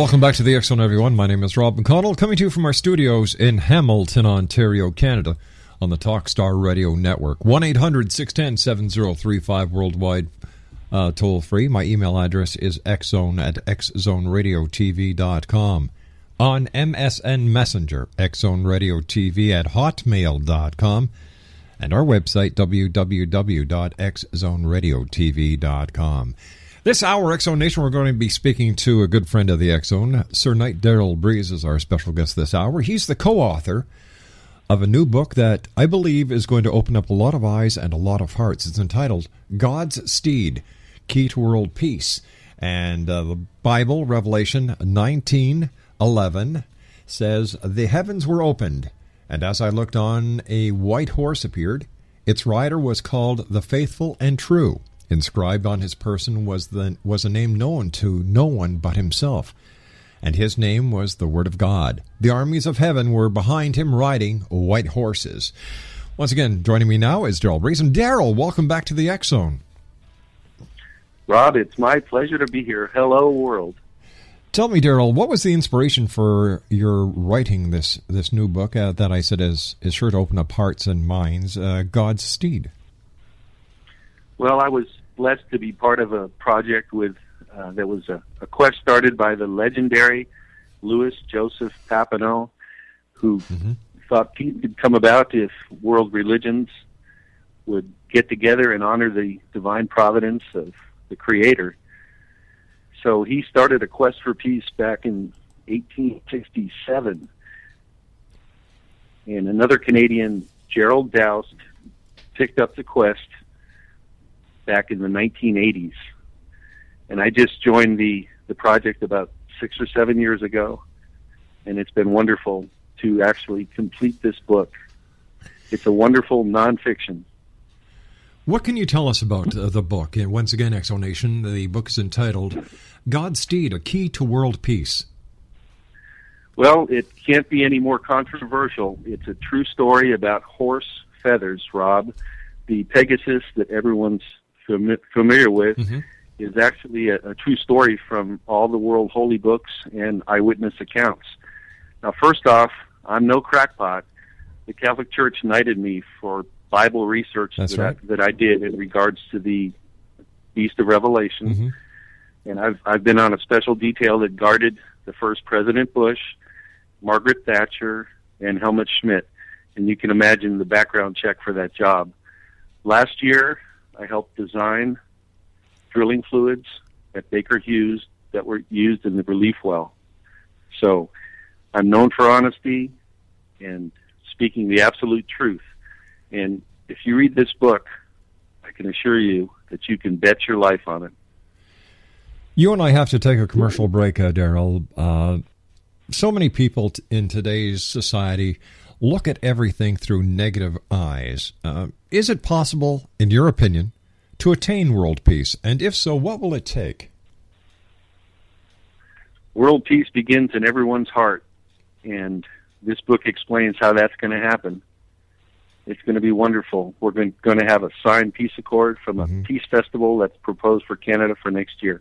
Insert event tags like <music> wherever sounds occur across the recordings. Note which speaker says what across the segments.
Speaker 1: Welcome back to the Zone, everyone. My name is Rob McConnell, coming to you from our studios in Hamilton, Ontario, Canada, on the Talkstar Radio Network. 1 800 610 7035 worldwide, uh, toll free. My email address is xzone at xzoneradiotv.com. On MSN Messenger, xzoneradiotv at hotmail.com. And our website, www.xzoneradiotv.com. This hour, Zone Nation, we're going to be speaking to a good friend of the Zone. Sir Knight Daryl Breese is our special guest this hour. He's the co author of a new book that I believe is going to open up a lot of eyes and a lot of hearts. It's entitled God's Steed Key to World Peace. And uh, the Bible, Revelation 19 11, says, The heavens were opened, and as I looked on, a white horse appeared. Its rider was called the Faithful and True. Inscribed on his person was the was a name known to no one but himself, and his name was the Word of God. The armies of heaven were behind him riding white horses. Once again, joining me now is Daryl. And Daryl, welcome back to the X Zone.
Speaker 2: Rob, it's my pleasure to be here. Hello, world.
Speaker 1: Tell me, Daryl, what was the inspiration for your writing this this new book uh, that I said is is sure to open up hearts and minds? Uh, God's Steed.
Speaker 2: Well, I was blessed to be part of a project with uh, that was a, a quest started by the legendary Louis Joseph Papineau, who thought peace could come about if world religions would get together and honor the divine providence of the Creator. So he started a quest for peace back in 1867. And another Canadian, Gerald Doust, picked up the quest back in the 1980s. And I just joined the, the project about six or seven years ago. And it's been wonderful to actually complete this book. It's a wonderful nonfiction.
Speaker 1: What can you tell us about uh, the book? And once again, X Zone Nation, the book is entitled God's Steed, A Key to World Peace.
Speaker 2: Well, it can't be any more controversial. It's a true story about horse feathers, Rob. The Pegasus that everyone's familiar with
Speaker 1: Mhm.
Speaker 2: is actually a, a true story from all the world holy books and eyewitness accounts. Now, first off, I'm no crackpot. The Catholic Church knighted me for Bible research
Speaker 1: That's
Speaker 2: that,
Speaker 1: right.
Speaker 2: I, that I did in regards to the Beast of Revelation
Speaker 1: Mhm.
Speaker 2: and I've I've been on a special detail that guarded the first President Bush, Margaret Thatcher, and Helmut Schmidt, and you can imagine the background check for that job. Last year, I helped design drilling fluids at Baker Hughes that were used in the relief well. So, I'm known for honesty and speaking the absolute truth. And if you read this book, I can assure you that you can bet your life on it.
Speaker 1: You and I have to take a commercial break, uh, Daryl. Uh, so many people t- in today's society look at everything through negative eyes. Uh, is it possible, in your opinion, to attain world peace? And if so, what will it take?
Speaker 2: world peace begins in everyone's heart, and this book explains how that's going to happen. It's going to be wonderful. We're going, going to have a signed peace accord from a peace festival that's proposed for Canada for next year.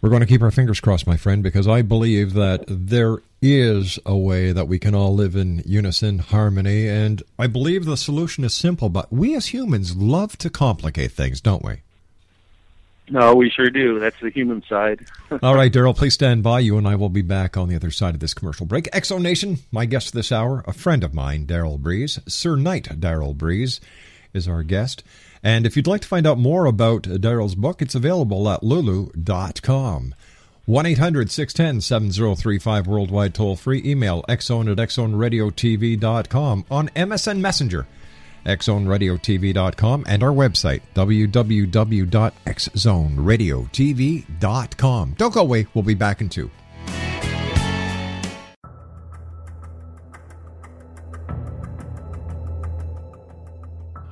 Speaker 1: We're going to keep our fingers crossed, my friend, because I believe that there is a way that we can all live in unison, harmony, and I believe the solution is simple, but we as humans love to complicate things, don't we?
Speaker 2: No, we sure do. That's the human side. <laughs>
Speaker 1: All right, Daryl, please stand by. You and I will be back on the other side of this commercial break. X Zone Nation, my guest this hour, a friend of mine, Daryl Breese. Sir Knight Daryl Breese is our guest. And if you'd like to find out more about Daryl's book, it's available at lulu.com. 1 800 610 7035 worldwide toll free. Email xzone at xzoneradiotv.com on MSN Messenger xzoneradiotv.com, and our website, www.xzoneradiotv.com. Don't go away. We'll be back in two.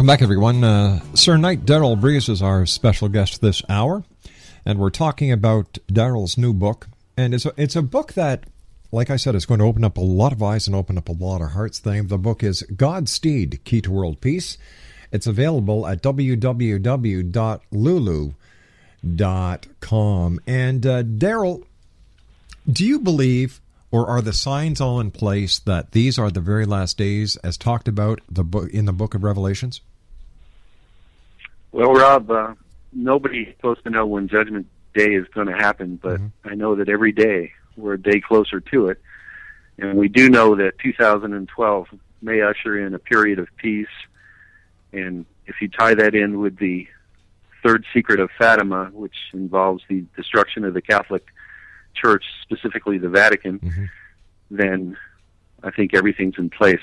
Speaker 1: Welcome back, everyone. Uh, Sir Knight Daryl Breese is our special guest this hour, and we're talking about Daryl's new book. And it's a, it's a book that, like I said, is going to open up a lot of eyes and open up a lot of hearts. The the book is God's Steed, Key to World Peace. It's available at www.lulu.com. And uh, Daryl, do you believe, or are the signs all in place that these are the very last days, as talked about the book in the Book of Revelations?
Speaker 2: Well, Rob, uh, nobody's supposed to know when Judgment Day is going to happen, but I know that every day we're a day closer to it. And we do know that 2012 may usher in a period of peace. And if you tie that in with the third secret of Fatima, which involves the destruction of the Catholic Church, specifically the Vatican, then I think everything's in place.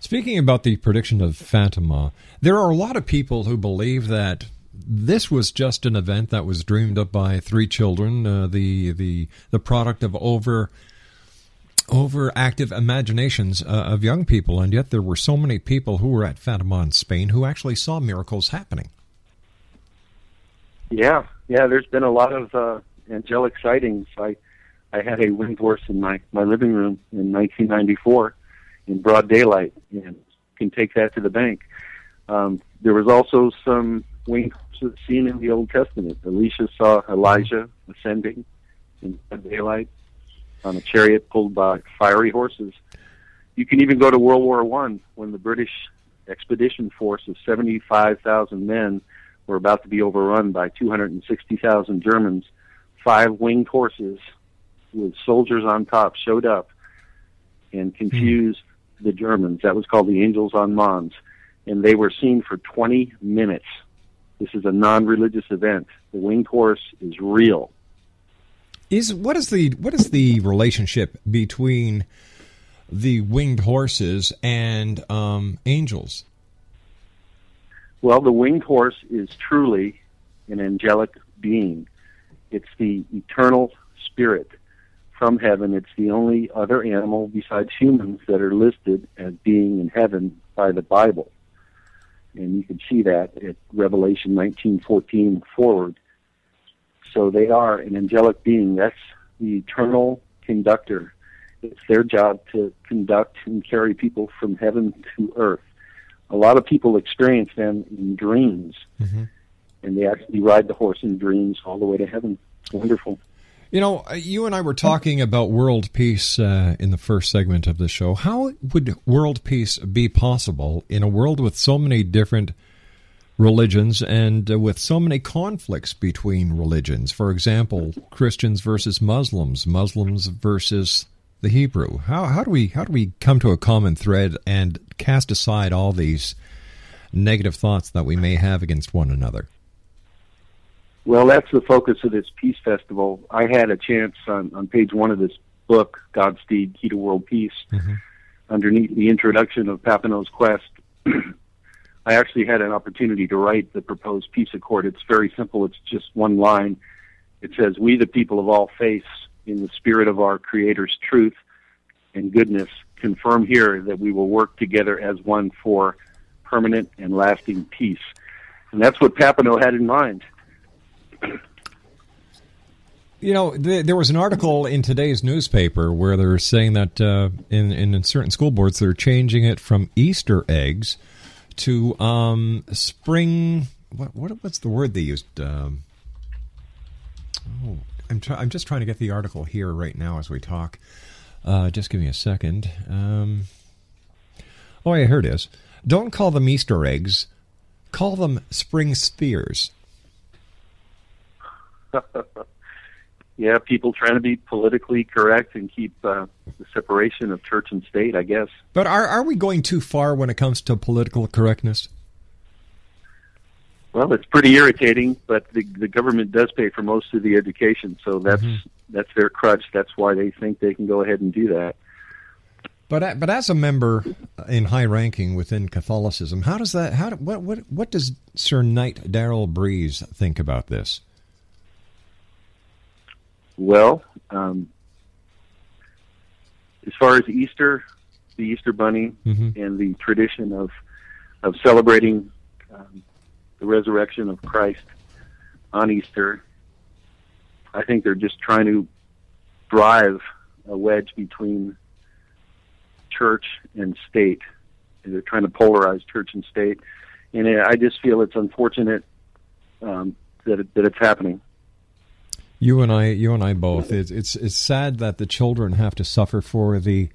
Speaker 1: Speaking about the prediction of Fatima, there are a lot of people who believe that this was just an event that was dreamed up by three children, uh, the the the product of over overactive imaginations uh, of young people, and yet there were so many people who were at Fatima in Spain who actually saw miracles happening.
Speaker 2: Yeah, yeah. There's been a lot of uh, angelic sightings. I I had a winged horse in my my living room in 1994 in broad daylight, and can take that to the bank. Um, there was also some winged horses seen in the Old Testament. Elisha saw Elijah ascending in broad daylight on a chariot pulled by fiery horses. You can even go to World War One when the British expedition force of 75,000 men were about to be overrun by 260,000 Germans. Five winged horses with soldiers on top showed up and confused the Germans. That was called the Angels on Mons. And they were seen for 20 minutes. This is a non religious event. The winged horse is real.
Speaker 1: Is what is the what is the relationship between the winged horses and um, angels?
Speaker 2: Well, the winged horse is truly an angelic being. It's the eternal spirit from heaven. It's the only other animal besides humans that are listed as being in heaven by the Bible. And you can see that at Revelation 19:14 forward. So they are an angelic being. That's the eternal conductor. It's their job to conduct and carry people from heaven to earth. A lot of people experience them in dreams, mm-hmm. And they actually ride the horse in dreams all the way to heaven. It's wonderful.
Speaker 1: You know, uh, you and I were talking about world peace uh, in the first segment of the show. How would world peace be possible in a world with so many different religions and uh, with so many conflicts between religions? For example, Christians versus Muslims, Muslims versus the Hebrew. How how do we how do we come to a common thread and cast aside all these negative thoughts that we may have against one another?
Speaker 2: Well, that's the focus of this Peace Festival. I had a chance on, on page one of this book, God's Steed, Key to World Peace, mm-hmm. underneath the introduction of Papineau's Quest. <clears throat> I actually had an opportunity to write the proposed peace accord. It's very simple. It's just one line. It says, We, the people of all faiths, in the spirit of our Creator's truth and goodness, confirm here that we will work together as one for permanent and lasting peace. And that's what Papineau had in mind.
Speaker 1: You know, th- there was an article in today's newspaper where they're saying that uh, in, in certain school boards they're changing it from Easter eggs to um, spring. What, what what's the word they used? Um, oh, I'm I'm just trying to get the article here right now as we talk. Uh, just give me a second. Um, oh, yeah, here it is. Don't call them Easter eggs. Call them spring spheres. <laughs>
Speaker 2: yeah, people trying to be politically correct and keep uh, the separation of church and state, I guess.
Speaker 1: But are are we going too far when it comes to political correctness?
Speaker 2: Well, it's pretty irritating, but the the government does pay for most of the education, so that's
Speaker 1: Mhm.
Speaker 2: that's their crutch. That's why they think they can go ahead and do that.
Speaker 1: But but as a member in high ranking within Catholicism, how does that how what what what does Sir Knight Daryl Breese think about this?
Speaker 2: Well, um, as far as Easter, the Easter Bunny,
Speaker 1: Mhm.
Speaker 2: and the tradition of of celebrating um, the resurrection of Christ on Easter, I think they're just trying to drive a wedge between church and state. And they're trying to polarize church and state, and I just feel it's unfortunate um, that it, that it's happening.
Speaker 1: You and I, you and I both. It's it's it's sad that the children have to suffer for the.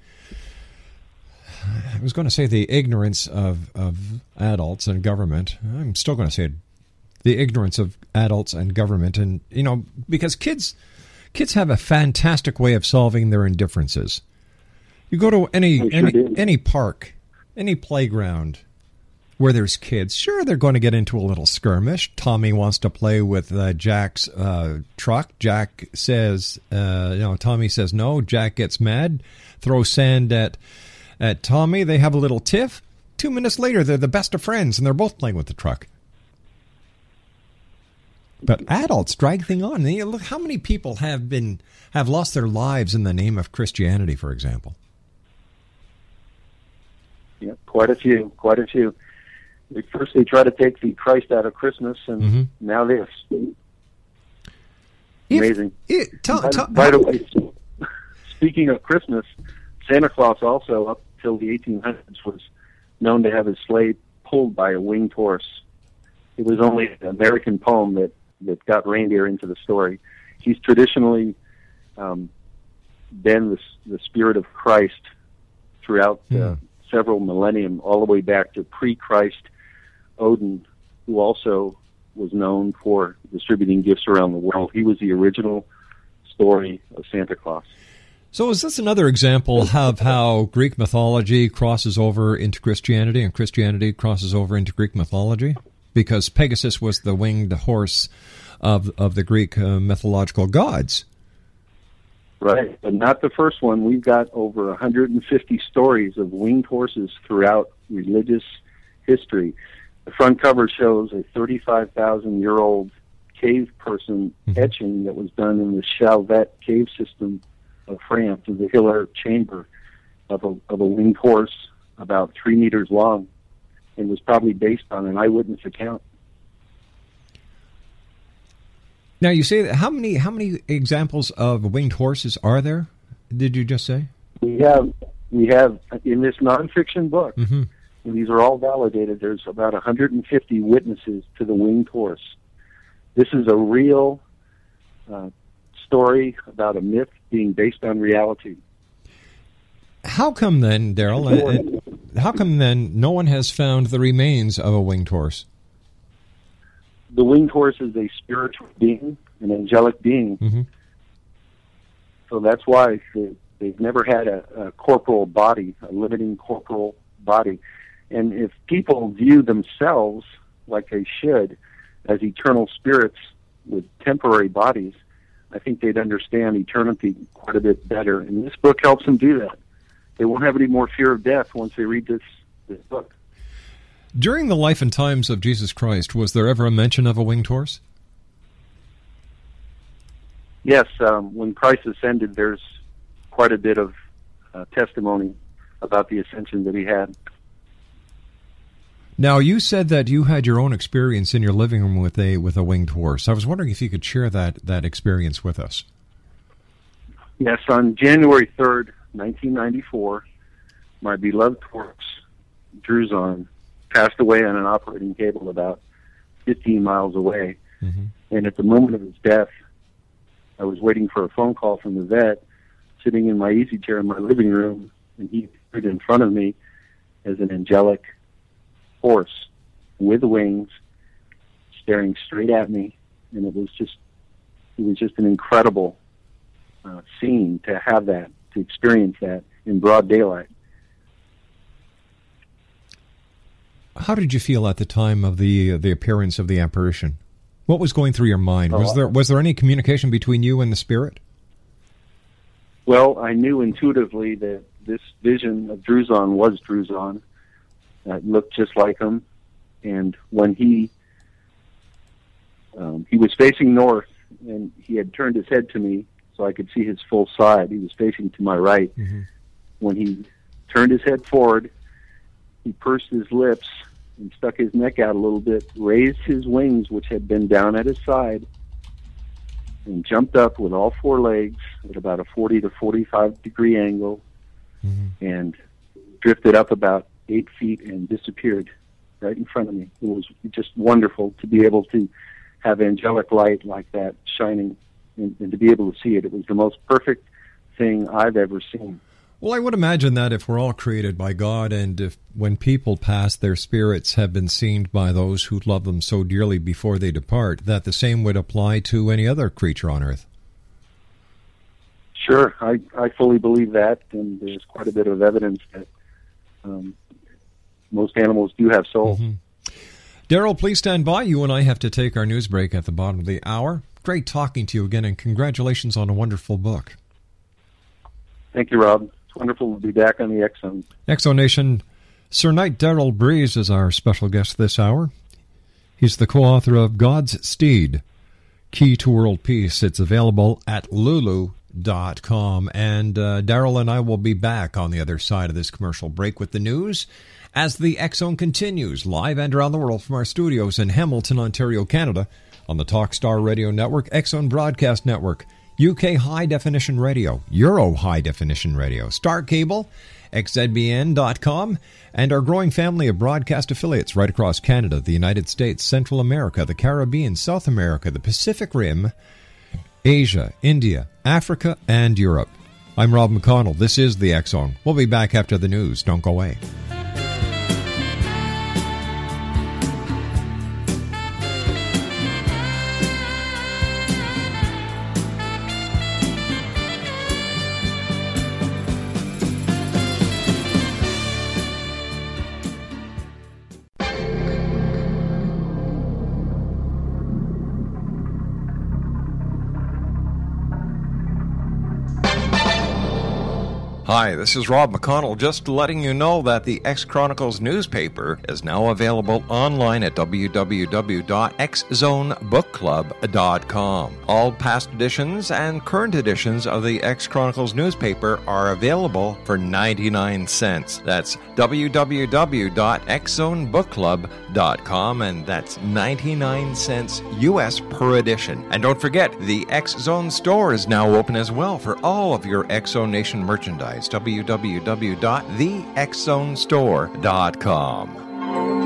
Speaker 1: I was going to say the ignorance of of adults and government. I'm still going to say it, the ignorance of adults and government, and you know because kids kids have a fantastic way of solving their indifferences. You go to any any, any park, any playground where there's kids, sure they're going to get into a little skirmish. Tommy wants to play with uh, Jack's uh, truck. Jack says, uh, you know, Tommy says no. Jack gets mad, throws sand at at Tommy. They have a little tiff. Two minutes later, they're the best of friends, and they're both playing with the truck. But adults drag thing on. Look how many people have been have lost their lives in the name of Christianity, for example.
Speaker 2: Yeah, quite a few, quite a few. They- First, they try to take the Christ out of Christmas, and
Speaker 1: Mhm.
Speaker 2: now this.
Speaker 1: If-
Speaker 2: Amazing.
Speaker 1: it- tell-
Speaker 2: by,
Speaker 1: tell-
Speaker 2: by the way, <laughs> speaking of Christmas, Santa Claus also, up till the 1800s, was known to have his sleigh pulled by a winged horse. It was only an American poem that, that got reindeer into the story. He's traditionally um, been the, the spirit of Christ throughout uh,
Speaker 1: Hmm.
Speaker 2: several millennium, all the way back to pre-Christ Odin, who also was known for distributing gifts around the world. He was the original story of Santa Claus.
Speaker 1: So, is this another example of how Greek mythology crosses over into Christianity and Christianity crosses over into Greek mythology? Because Pegasus was the winged horse of, of the Greek uh, mythological gods.
Speaker 2: Right, but not the first one. We've got over 150 stories of winged horses throughout religious history. The front cover shows a 35,000 year old cave person
Speaker 1: Mhm.
Speaker 2: etching that was done in the Chauvet cave system of France in the Hilaire chamber of a, of a winged horse about three meters long and was probably based on an eyewitness account.
Speaker 1: Now, you say that how many how many examples of winged horses are there? Did you just say?
Speaker 2: We have we have in this nonfiction book
Speaker 1: hmm
Speaker 2: and these are all validated. There's about 150 witnesses to the winged horse. This is a real uh, story about a myth being based on reality.
Speaker 1: How come then, Daryl? uh, uh, how come then no one has found the remains of a winged horse?
Speaker 2: The winged horse is a spiritual being, an angelic being.
Speaker 1: hmm
Speaker 2: So that's why they, they've never had a, a corporal body, a limiting corporal body. And if people view themselves like they should as eternal spirits with temporary bodies, I think they'd understand eternity quite a bit better. And this book helps them do that. They won't have any more fear of death once they read this, this book.
Speaker 1: During the life and times of Jesus Christ, was there ever a mention of a winged horse?
Speaker 2: Yes, um, when Christ ascended, there's quite a bit of uh, testimony about the ascension that he had.
Speaker 1: Now, you said that you had your own experience in your living room with a with a winged horse. I was wondering if you could share that that experience with us.
Speaker 2: Yes, on January 3rd, 1994, my beloved horse, Druzon, passed away on an operating table about 15 miles away.
Speaker 1: Mhm.
Speaker 2: And at the moment of his death, I was waiting for a phone call from the vet, sitting in my easy chair in my living room, and he appeared in front of me as an angelic horse with wings, staring straight at me, and it was just, it was just an incredible uh, scene to have that, to experience that in broad daylight.
Speaker 1: How did you feel at the time of the the appearance of the apparition? What was going through your mind? Was
Speaker 2: Oh,
Speaker 1: there was there any communication between you and the spirit?
Speaker 2: Well, I knew intuitively that this vision of Druzon was Druzon. Uh, looked just like him, and when he um, he was facing north, and he had turned his head to me so I could see his full side. He was facing to my right. When he turned his head forward, he pursed his lips and stuck his neck out a little bit, raised his wings, which had been down at his side, and jumped up with all four legs at about a 40 to 45 degree angle and drifted up about eight feet and disappeared right in front of me. It was just wonderful to be able to have angelic light like that shining and, and to be able to see it. It was the most perfect thing I've ever seen.
Speaker 1: Well, I would imagine that if we're all created by God, and if when people pass, their spirits have been seen by those who love them so dearly before they depart, that the same would apply to any other creature on earth.
Speaker 2: Sure, I, I fully believe that, and there's quite a bit of evidence that um, most animals do have souls.
Speaker 1: Daryl, please stand by. You and I have to take our news break at the bottom of the hour. Great talking to you again, and congratulations on a wonderful book.
Speaker 2: Thank you, Rob. It's wonderful to be back on the X Zone.
Speaker 1: X Zone Nation, Sir Knight Daryl Breese is our special guest this hour. He's the co-author of God's Steed, Key to World Peace. It's available at lulu.com. And uh, Daryl and I will be back on the other side of this commercial break with the news as the X Zone continues live and around the world from our studios in Hamilton, Ontario, Canada, on the Talkstar Radio Network, X Zone Broadcast Network, UK High Definition Radio, Euro High Definition Radio, Star Cable, xzbn.com, and our growing family of broadcast affiliates right across Canada, the United States, Central America, the Caribbean, South America, the Pacific Rim, Asia, India, Africa, and Europe. I'm Rob McConnell. This is the X Zone. We'll be back after the news. Don't go away. Hi, this is Rob McConnell, just letting you know that the X Chronicles newspaper is now available online at www.xzonebookclub.com. All past editions and current editions of the X Chronicles newspaper are available for 99 cents. That's www.xzonebookclub.com, and that's 99 cents US per edition. And don't forget, the X Zone store is now open as well for all of your X Zone Nation merchandise www.thexzonestore.com.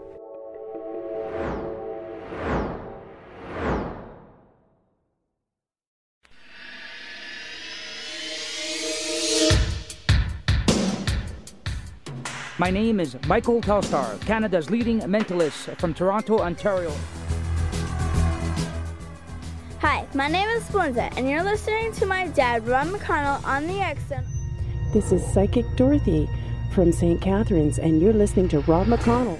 Speaker 3: My name is Michael Telstar, Canada's leading mentalist from Toronto, Ontario.
Speaker 4: Hi, my name is Splenda, and you're listening to my dad, Ron McConnell, on the X Zone.
Speaker 5: This is Psychic Dorothy from St. Catharines, and you're listening to Rob McConnell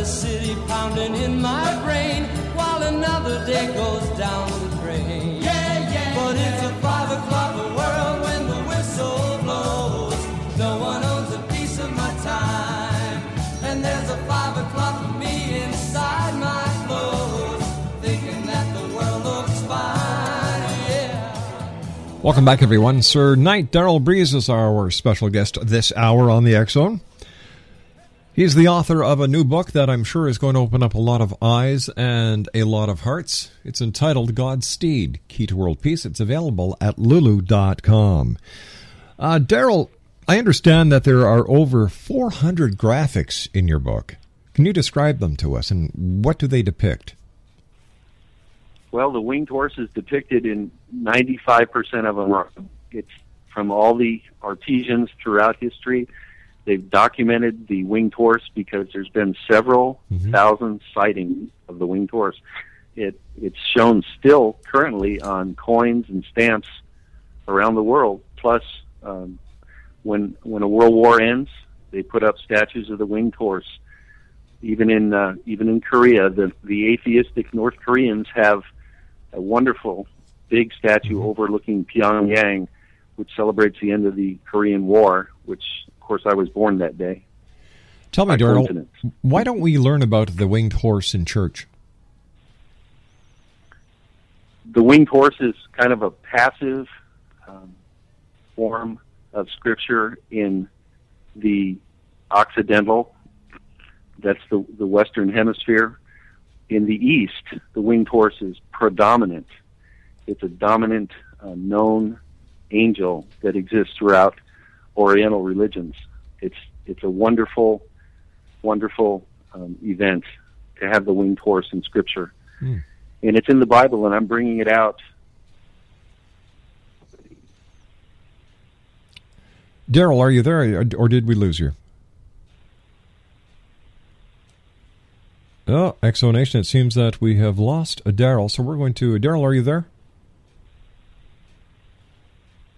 Speaker 6: Sounds of the city pounding in my brain while another day goes down the drain. Yeah, yeah. But it's a five o'clock world when the whistle blows. No one owns a piece of my time. And there's a five o'clock for me inside my clothes. Thinking that the world looks fine. Yeah.
Speaker 1: Welcome back, everyone. Sir Knight Daryl Breese is our special guest this hour on the X Zone. He's the author of a new book that I'm sure is going to open up a lot of eyes and a lot of hearts. It's entitled God's Steed Key to World Peace. It's available at lulu.com. Uh, Daryl, I understand that there are over 400 graphics in your book. Can you describe them to us and what do they depict?
Speaker 2: Well, the winged horse is depicted in 95% of them. It's from all the artisans throughout history. They've documented the winged horse because there's been several thousand sightings of the winged horse. It it's shown still currently on coins and stamps around the world. Plus, um, when when a world war ends, they put up statues of the winged horse. Even in uh, even in Korea, the the atheistic North Koreans have a wonderful big statue overlooking Pyongyang, which celebrates the end of the Korean War. Which, course, I was born that day.
Speaker 1: Tell me, Daryl, why don't we learn about the winged horse in church?
Speaker 2: the winged horse is kind of a passive um, form of scripture in the Occidental, that's the, the Western Hemisphere. In the East, the winged horse is predominant. It's a dominant, uh, known angel that exists throughout Oriental religions. It's it's a wonderful, wonderful um, event to have the winged horse in Scripture
Speaker 1: Hmm.
Speaker 2: and it's in the Bible, and I'm bringing it out.
Speaker 1: Daryl, are you there, or- or did we lose you? Oh, X Zone Nation, it seems that we have lost a Daryl, so we're going to. Daryl, are you there?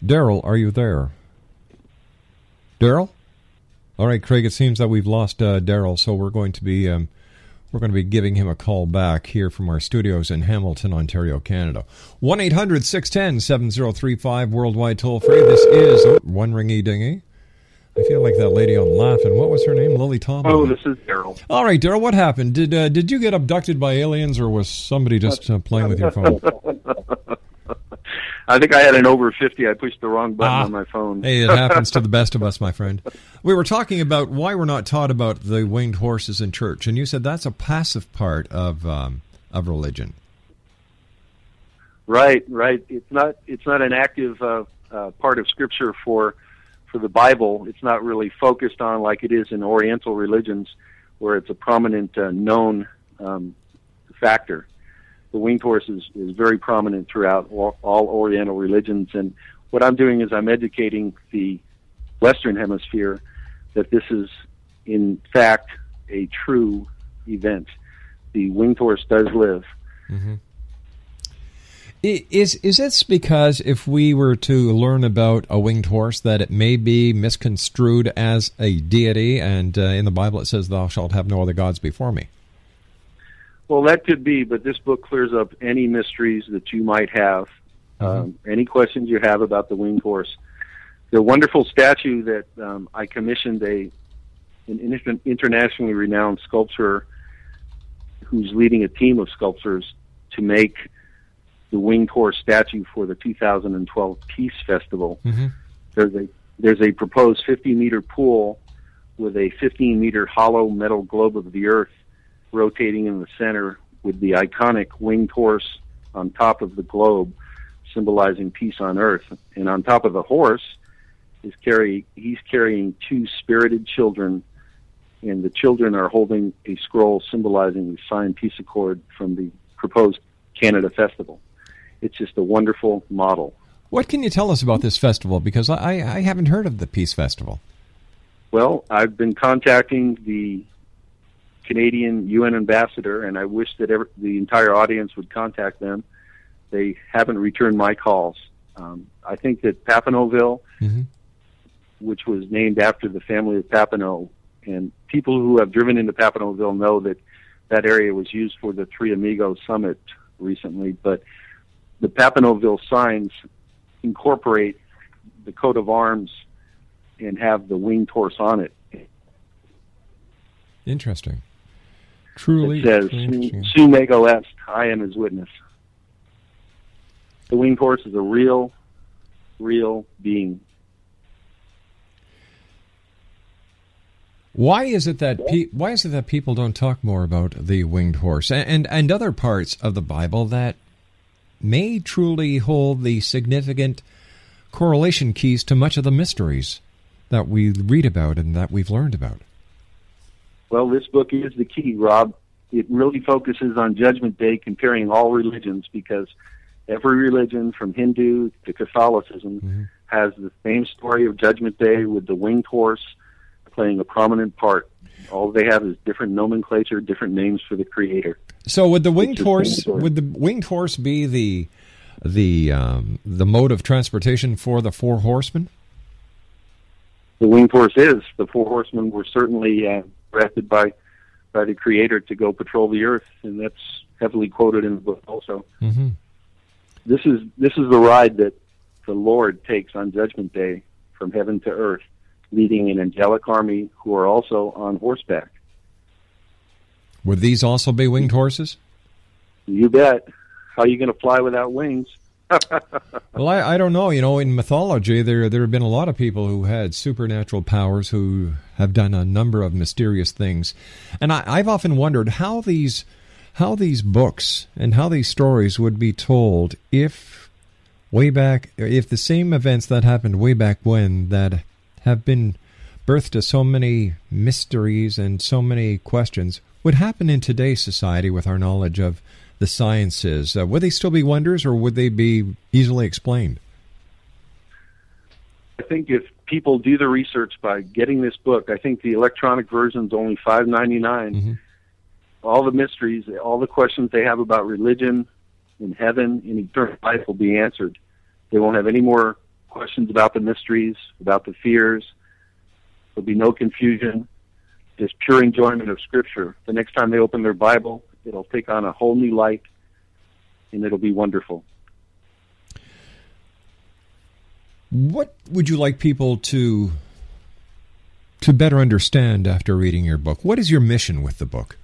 Speaker 1: Daryl, are you there? Daryl? All right, Craig, it seems that we've lost uh, Daryl, so we're going to be. Um, we're going to be giving him a call back here from our studios in Hamilton, Ontario, Canada. 1 800 610 7035, worldwide toll free. This is oh, One Ringy Dingy. I feel like that lady on laughing. What was her name? Lily Tomlin.
Speaker 2: Oh, this is Daryl.
Speaker 1: All right, Daryl, what happened? Did uh, did you get abducted by aliens, or was somebody just uh, playing with your phone? <laughs>
Speaker 2: I think I had an over 50. I pushed the wrong button
Speaker 1: Ah.
Speaker 2: on my phone.
Speaker 1: Hey, it happens to the <laughs> best of us, my friend. We were talking about why we're not taught about the winged horses in church, and you said that's a passive part of um, of religion.
Speaker 2: Right, right. It's not it's not an active uh, uh, part of Scripture for for the Bible. It's not really focused on like it is in Oriental religions, where it's a prominent uh, known um, factor. The winged horse is, is very prominent throughout all, all Oriental religions, and what I'm doing is I'm educating the Western Hemisphere that this is in fact a true event. The winged horse does live.
Speaker 1: Mm-hmm. Is is this because if we were to learn about a winged horse, that it may be misconstrued as a deity, and uh, in the Bible it says, "Thou shalt have no other gods before me."
Speaker 2: Well, that could be, but this book clears up any mysteries that you might have, um, any questions you have about the winged horse. The wonderful statue that um, I commissioned a an internationally renowned sculptor who's leading a team of sculptors to make the winged horse statue for the 2012 Peace Festival.
Speaker 1: Mm-hmm.
Speaker 2: There's a there's a proposed 50 meter pool with a 15 meter hollow metal globe of the Earth rotating in the center with the iconic winged horse on top of the globe, symbolizing peace on Earth. And on top of the horse is carry he's carrying two spirited children, and the children are holding a scroll symbolizing the signed peace accord from the proposed Canada Festival. It's just a wonderful model.
Speaker 1: What can you tell us about this festival? Because I, I haven't heard of the Peace Festival.
Speaker 2: Well, I've been contacting the Canadian UN ambassador, and I wish that ever, the entire audience would contact them. They haven't returned my calls. Um, I think that Papineauville,
Speaker 1: Mhm.
Speaker 2: which was named after the family of Papineau, and people who have driven into Papineauville know that that area was used for the Three Amigos Summit recently. But the Papineauville signs incorporate the coat of arms and have the winged horse on it.
Speaker 1: Interesting. Truly,
Speaker 2: it says
Speaker 1: truly interesting.
Speaker 2: Sumego I am his witness. The winged horse is a real, real being.
Speaker 1: Why is it that pe- why is it that people don't talk more about the winged horse and, and and other parts of the Bible that may truly hold the significant correlation keys to much of the mysteries that we read about and that we've learned about?
Speaker 2: Well, this book is the key, Rob. It really focuses on Judgment Day, comparing all religions, because every religion, from Hindu to Catholicism, has the same story of Judgment Day with the winged horse playing a prominent part. All they have is different nomenclature, different names for the Creator.
Speaker 1: So would the winged horse would the winged horse be the the um, the mode of transportation for the four horsemen?
Speaker 2: The winged horse is. The four horsemen were certainly uh, directed by by the Creator to go patrol the earth, and that's heavily quoted in the book also.
Speaker 1: Mm-hmm.
Speaker 2: This is this is the ride that the Lord takes on Judgment Day from heaven to earth, leading an angelic army who are also on horseback.
Speaker 1: Would these also be winged horses?
Speaker 2: You bet. How are you going to fly without wings?
Speaker 1: Well, I, I don't know. You know, in mythology, there there have been a lot of people who had supernatural powers who have done a number of mysterious things, and I, I've often wondered how these how these books and how these stories would be told if way back if the same events that happened way back when that have been birth to so many mysteries and so many questions would happen in today's society with our knowledge of the sciences. Uh, would they still be wonders or would they be easily explained?
Speaker 2: I think if people do the research by getting this book, I think the electronic version is only five ninety All the mysteries, all the questions they have about religion, in heaven, and eternal life will be answered. They won't have any more questions about the mysteries, about the fears. There'll be no confusion. Just pure enjoyment of Scripture. The next time they open their Bible, it'll take on a whole new light, and it'll be wonderful.
Speaker 1: What would you like people to to better understand after reading your book? What is your mission with the book?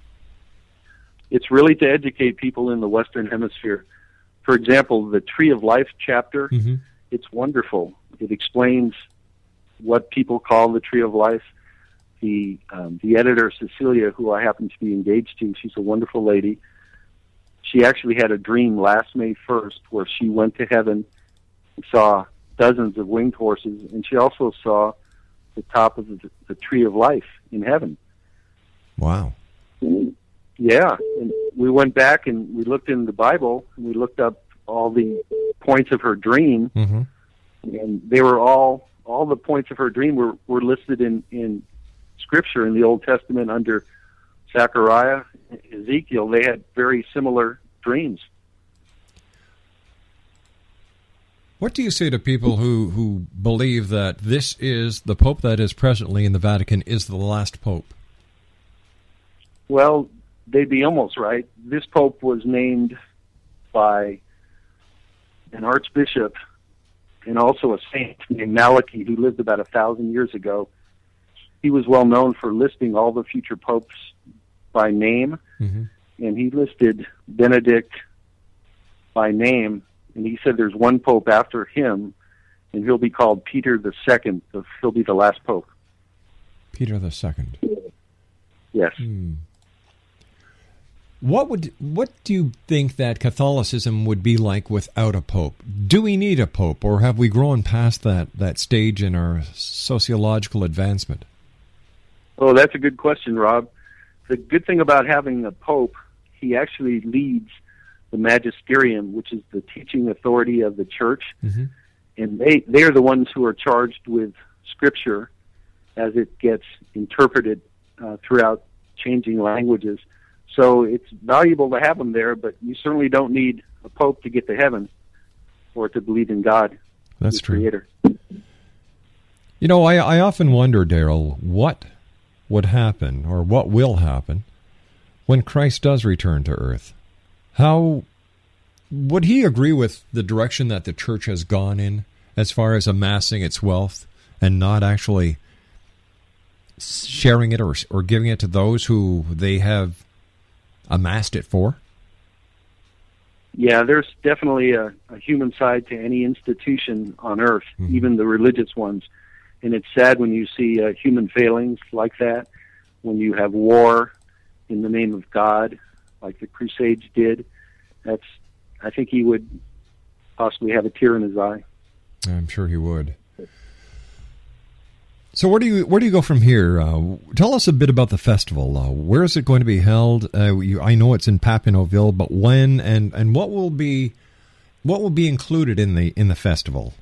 Speaker 2: it's really to educate people in the Western Hemisphere. For example, the Tree of Life chapter, mm-hmm. it's wonderful. It explains what people call the Tree of Life. The um, the editor Cecilia, who I happen to be engaged to, she's a wonderful lady. She actually had a dream last May first where she went to heaven and saw dozens of winged horses, and she also saw the top of the, the Tree of Life in heaven.
Speaker 1: Wow.
Speaker 2: Yeah, and we went back and we looked in the Bible and we looked up all the points of her dream,
Speaker 1: Mm-hmm.
Speaker 2: and they were all all the points of her dream were were listed in in Scripture in the Old Testament under Zechariah, Ezekiel. They had very similar dreams.
Speaker 1: What do you say to people who, who believe that this is the Pope that is presently in the Vatican is the last Pope?
Speaker 2: Well, they'd be almost right. This pope was named by an archbishop and also a saint named Malachi who lived about a thousand years ago. He was well known for listing all the future popes by name,
Speaker 1: Mm-hmm.
Speaker 2: and he listed Benedict by name, and he said there's one pope after him, and he'll be called Peter the Second. He'll be the last pope.
Speaker 1: Peter the Second.
Speaker 2: Yes.
Speaker 1: Hmm. What would what do you think that Catholicism would be like without a pope? Do we need a pope, or have we grown past that that stage in our sociological advancement?
Speaker 2: Oh, that's a good question, Rob. The good thing about having a pope, he actually leads the magisterium, which is the teaching authority of the church,
Speaker 1: Mm-hmm.
Speaker 2: and they they are the ones who are charged with scripture as it gets interpreted uh, throughout changing languages. So it's valuable to have them there, but you certainly don't need a pope to get to heaven or to believe in God,
Speaker 1: That's
Speaker 2: the
Speaker 1: true.
Speaker 2: Creator.
Speaker 1: You know, I, I often wonder, Daryl, what would happen or what will happen when Christ does return to earth? How would he agree with the direction that the church has gone in as far as amassing its wealth and not actually sharing it or, or giving it to those who they have amassed it for?
Speaker 2: Yeah, there's definitely a, a human side to any institution on earth, mm-hmm. even the religious ones. And it's sad when you see uh, human failings like that, when you have war in the name of God, like the Crusades did. That's, I think he would possibly have a tear in his eye.
Speaker 1: I'm sure he would. So where do you where do you go from here? Uh, tell us a bit about the festival. Uh, where is it going to be held? Uh, you, I know it's in Papineauville, but when and, and what will be what will be included in the in the festival?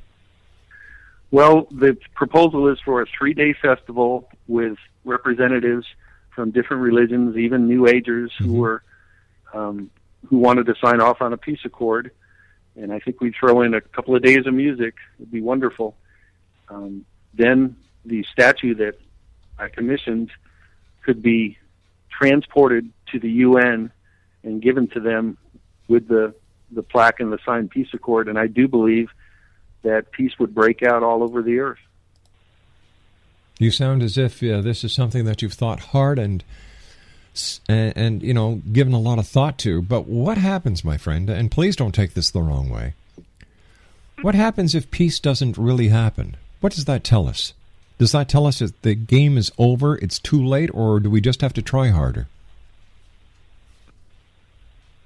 Speaker 2: Well, the proposal is for a three day festival with representatives from different religions, even New Agers who were um, who wanted to sign off on a peace accord. And I think we'd throw in a couple of days of music. It'd be wonderful. Um, then the statue that I commissioned could be transported to the UN and given to them with the the plaque and the signed peace accord. And I do believe that peace would break out all over the earth.
Speaker 1: You sound as if uh, this is something that you've thought hard and, and and you know given a lot of thought to. But what happens, my friend? And please don't take this the wrong way. What happens if peace doesn't really happen? What does that tell us? Does that tell us that the game is over, it's too late, or do we just have to try harder?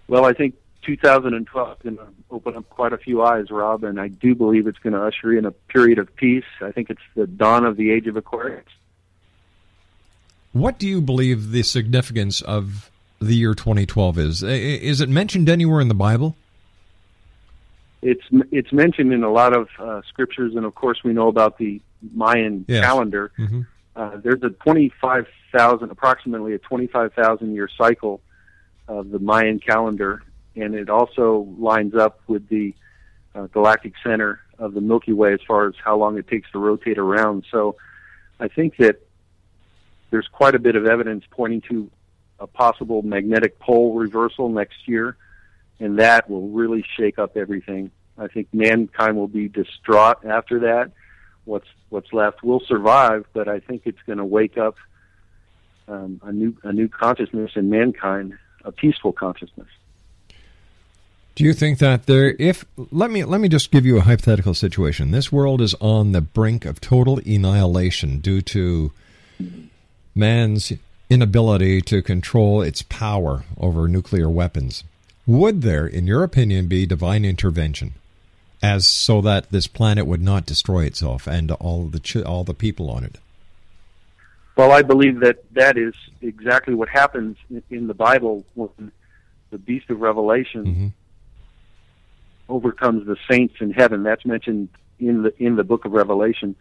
Speaker 2: Well, I think 2012 is going to open up quite a few eyes, Rob, and I do believe it's going to usher in a period of peace. I think it's the dawn of the age of Aquarius.
Speaker 1: What do you believe the significance of the year 2012 is? Is it mentioned anywhere in the Bible?
Speaker 2: It's it's mentioned in a lot of uh, scriptures, and of course we know about the Mayan
Speaker 1: Yes.
Speaker 2: calendar.
Speaker 1: Mhm.
Speaker 2: Uh, there's a 25,000, approximately a 25,000 year cycle of the Mayan calendar, and it also lines up with the uh, galactic center of the Milky Way as far as how long it takes to rotate around. So I think that there's quite a bit of evidence pointing to a possible magnetic pole reversal next year, and that will really shake up everything. I think mankind will be distraught after that. What's what's left will survive, but I think it's going to wake up um, a new a new consciousness in mankind, a peaceful consciousness.
Speaker 1: Do you think that there if let me let me just give you a hypothetical situation. This world is on the brink of total annihilation due to man's inability to control its power over nuclear weapons. Would there in your opinion be divine intervention as so that this planet would not destroy itself and all the ch- all the people on it?
Speaker 2: Well, I believe that that is exactly what happens in, in the Bible when the beast of Revelation mm-hmm. Overcomes the saints in heaven. That's mentioned in the in the book of Revelation.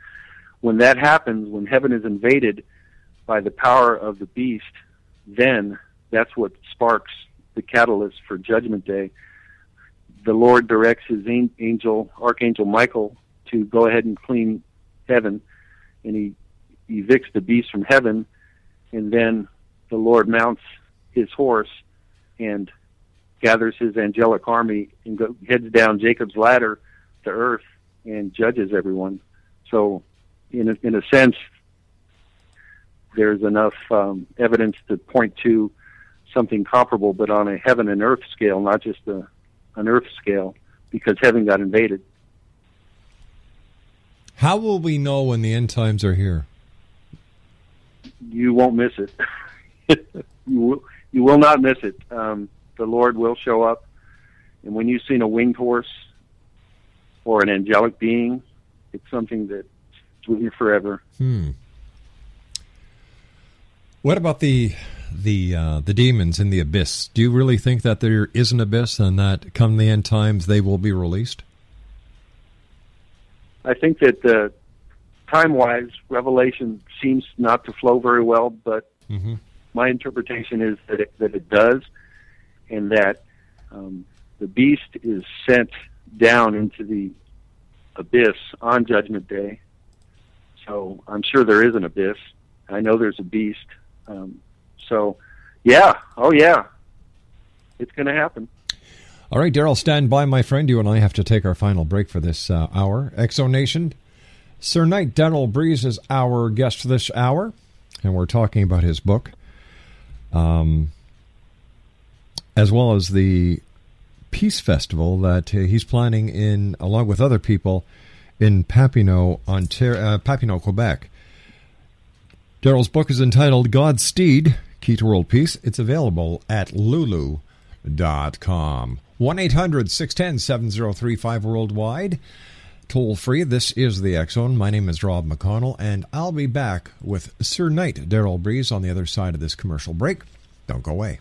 Speaker 2: When that happens, when heaven is invaded by the power of the beast, then that's what sparks the catalyst for Judgment Day. The Lord directs his angel, Archangel Michael, to go ahead and clean heaven, and he evicts the beast from heaven, and then the Lord mounts his horse and gathers his angelic army and go, heads down Jacob's ladder to earth and judges everyone. So, in a, in a sense, there's enough um, evidence to point to something comparable, but on a heaven and earth scale, not just a, an earth scale, because heaven got invaded.
Speaker 1: How will we know when the end times are here?
Speaker 2: You won't miss it. <laughs> you will, you will not miss it. Um, the Lord will show up, and when you've seen a winged horse or an angelic being, it's something that's with you forever.
Speaker 1: Hmm. What about the the uh, the demons in the abyss? Do you really think that there is an abyss, and that come the end times they will be released?
Speaker 2: I think that uh, time wise, Revelation seems not to flow very well, but
Speaker 1: mm-hmm.
Speaker 2: my interpretation is that it, that it does, and that um, the beast is sent down into the abyss on Judgment Day. So I'm sure there is an abyss. I know there's a beast. Um, so, yeah, oh yeah, it's going to happen.
Speaker 1: All right, Daryl, stand by, my friend. You and I have to take our final break for this uh, hour. X Zone Nation, Sir Knight Daryl Breese is our guest this hour, and we're talking about his book, um, as well as the Peace Festival that uh, he's planning in, along with other people, in Papineau, Ontario, uh, Papineau, Quebec. Daryl's book is entitled "God's Godspeed, Key to World Peace. It's available at lulu.com. 1 800 610 7035 worldwide. Toll free. This is the X Zone. My name is Rob McConnell, and I'll be back with Sir Knight Daryl Breese on the other side of this commercial break. Don't go away.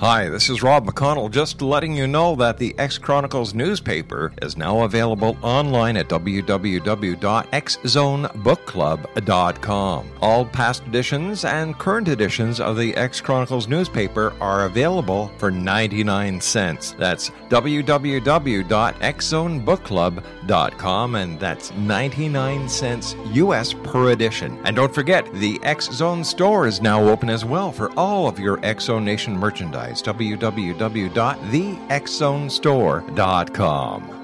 Speaker 1: Hi, this is Rob McConnell, just letting you know that the X Chronicles newspaper is now available online at www.xzonebookclub.com. All past editions and current editions of the X Chronicles newspaper are available for 99 cents. That's www.xzonebookclub.com, and that's 99 cents US per edition. And don't forget, the X Zone store is now open as well for all of your X Zone Nation merchandise www.thexzonestore.com.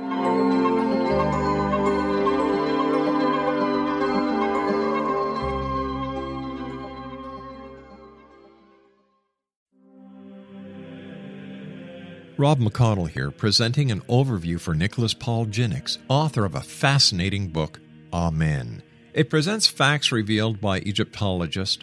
Speaker 1: Rob McConnell here, presenting an overview for Nicholas Paul Jennings, author of a fascinating book, Amen. It presents facts revealed by Egyptologists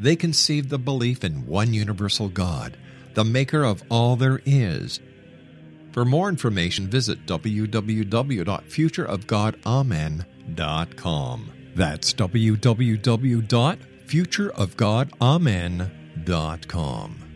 Speaker 1: they conceived the belief in one universal God, the maker of all there is. For more information, visit www.futureofgodamen.com. That's www.futureofgodamen.com.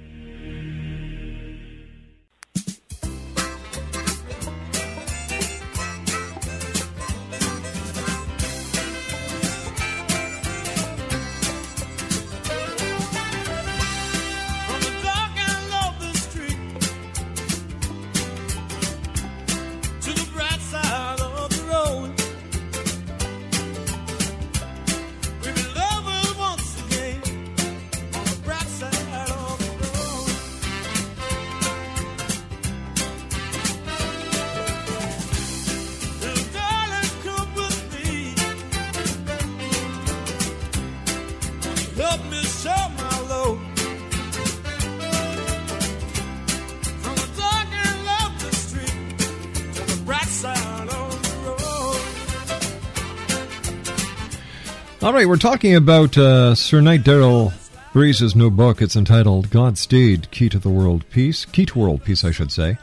Speaker 1: All right, we're talking about uh, Sir Knight Daryl Breese's new book. It's entitled God's Steed, Key to the World Peace. Key to World Peace, I should say.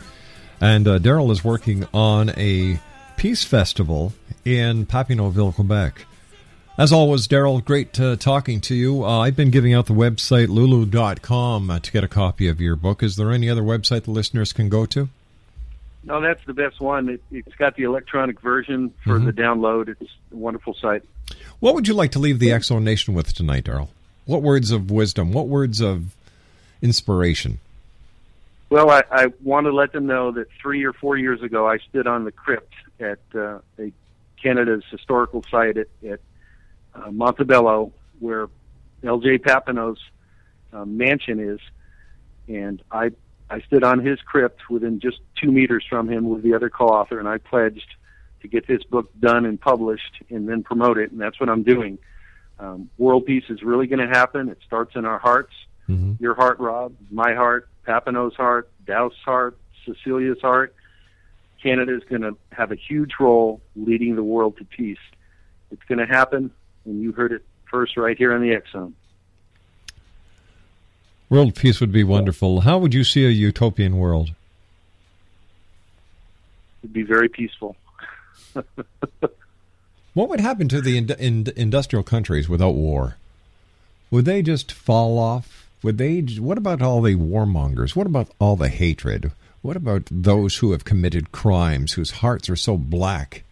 Speaker 1: And uh, Daryl is working on a peace festival in Papineauville, Quebec. As always, Daryl, great uh, talking to you. Uh, I've been giving out the website lulu.com uh, to get a copy of your book. Is there any other website the listeners can go to?
Speaker 2: No, that's the best one. It, it's got the electronic version for
Speaker 1: Mhm.
Speaker 2: the download. It's a wonderful site.
Speaker 1: What would you like to leave the X Zone Nation with tonight, Daryl? What words of wisdom? What words of inspiration?
Speaker 2: Well, I, I want to let them know that three or four years ago, I stood on the crypt at uh, a Canada's historical site at, at uh, Montebello, where L.J. Papineau's uh, mansion is, and I I stood on his crypt within just two meters from him with the other co-author, and I pledged to get this book done and published, and then promote it, and that's what I'm doing. Um, world peace is really going to happen. It starts in our hearts. Your heart, Rob. My heart. Papineau's heart. Dow's heart. Cecilia's heart. Canada is going to have a huge role leading the world to peace. It's going to happen, and you heard it first right here on the X Zone.
Speaker 1: World peace would be wonderful. How would you see a utopian world?
Speaker 2: It'd be very peaceful. <laughs>
Speaker 1: What would happen to the ind- ind- industrial countries without war? Would they just fall off? Would they? What about all the warmongers? What about all the hatred? What about those who have committed crimes, whose hearts are so black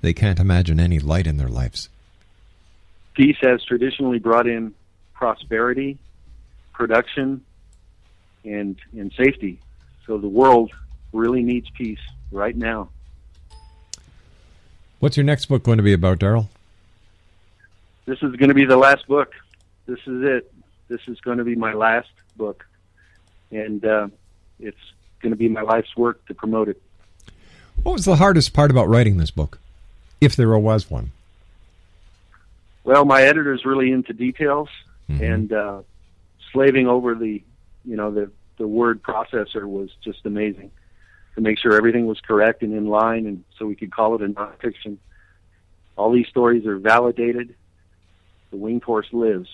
Speaker 1: they can't imagine any light in their lives?
Speaker 2: Peace has traditionally brought in prosperity, production, and and safety. So the world really needs peace right now.
Speaker 1: What's your next book going to be about, Daryl?
Speaker 2: This is going to be the last book. This is it. This is going to be my last book, and uh, it's going to be my life's work to promote it.
Speaker 1: What was the hardest part about writing this book, if there was one?
Speaker 2: Well, my editor's really into details, and uh, slaving over the, you know, the the word processor was just amazing to make sure everything was correct and in line, and so we could call it a nonfiction. All these stories are validated. The winged horse lives.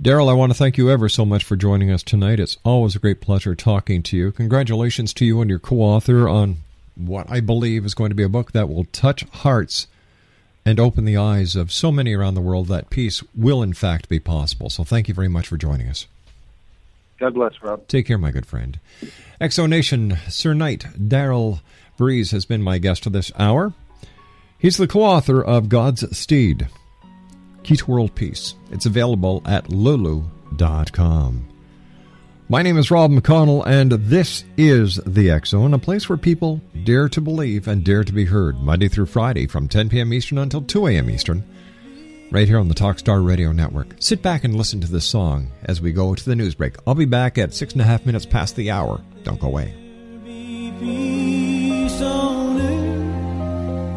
Speaker 1: Daryl, I want to thank you ever so much for joining us tonight. It's always a great pleasure talking to you. Congratulations to you and your co author on what I believe is going to be a book that will touch hearts and open the eyes of so many around the world that peace will, in fact, be possible. So thank you very much for joining us.
Speaker 2: God bless, Rob.
Speaker 1: Take care, my good friend. X Zone Nation, Sir Knight Daryl Breese has been my guest for this hour. He's the co author of God's Steed, to World Peace. It's available at lulu.com. My name is Rob McConnell, and this is The Zone, a place where people dare to believe and dare to be heard, Monday through Friday from 10 p.m. Eastern until 2 a.m. Eastern, right here on the Talkstar Radio Network. Sit back and listen to this song as we go to the news break. I'll be back at six and a half minutes past the hour. Don't go away.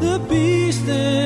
Speaker 1: The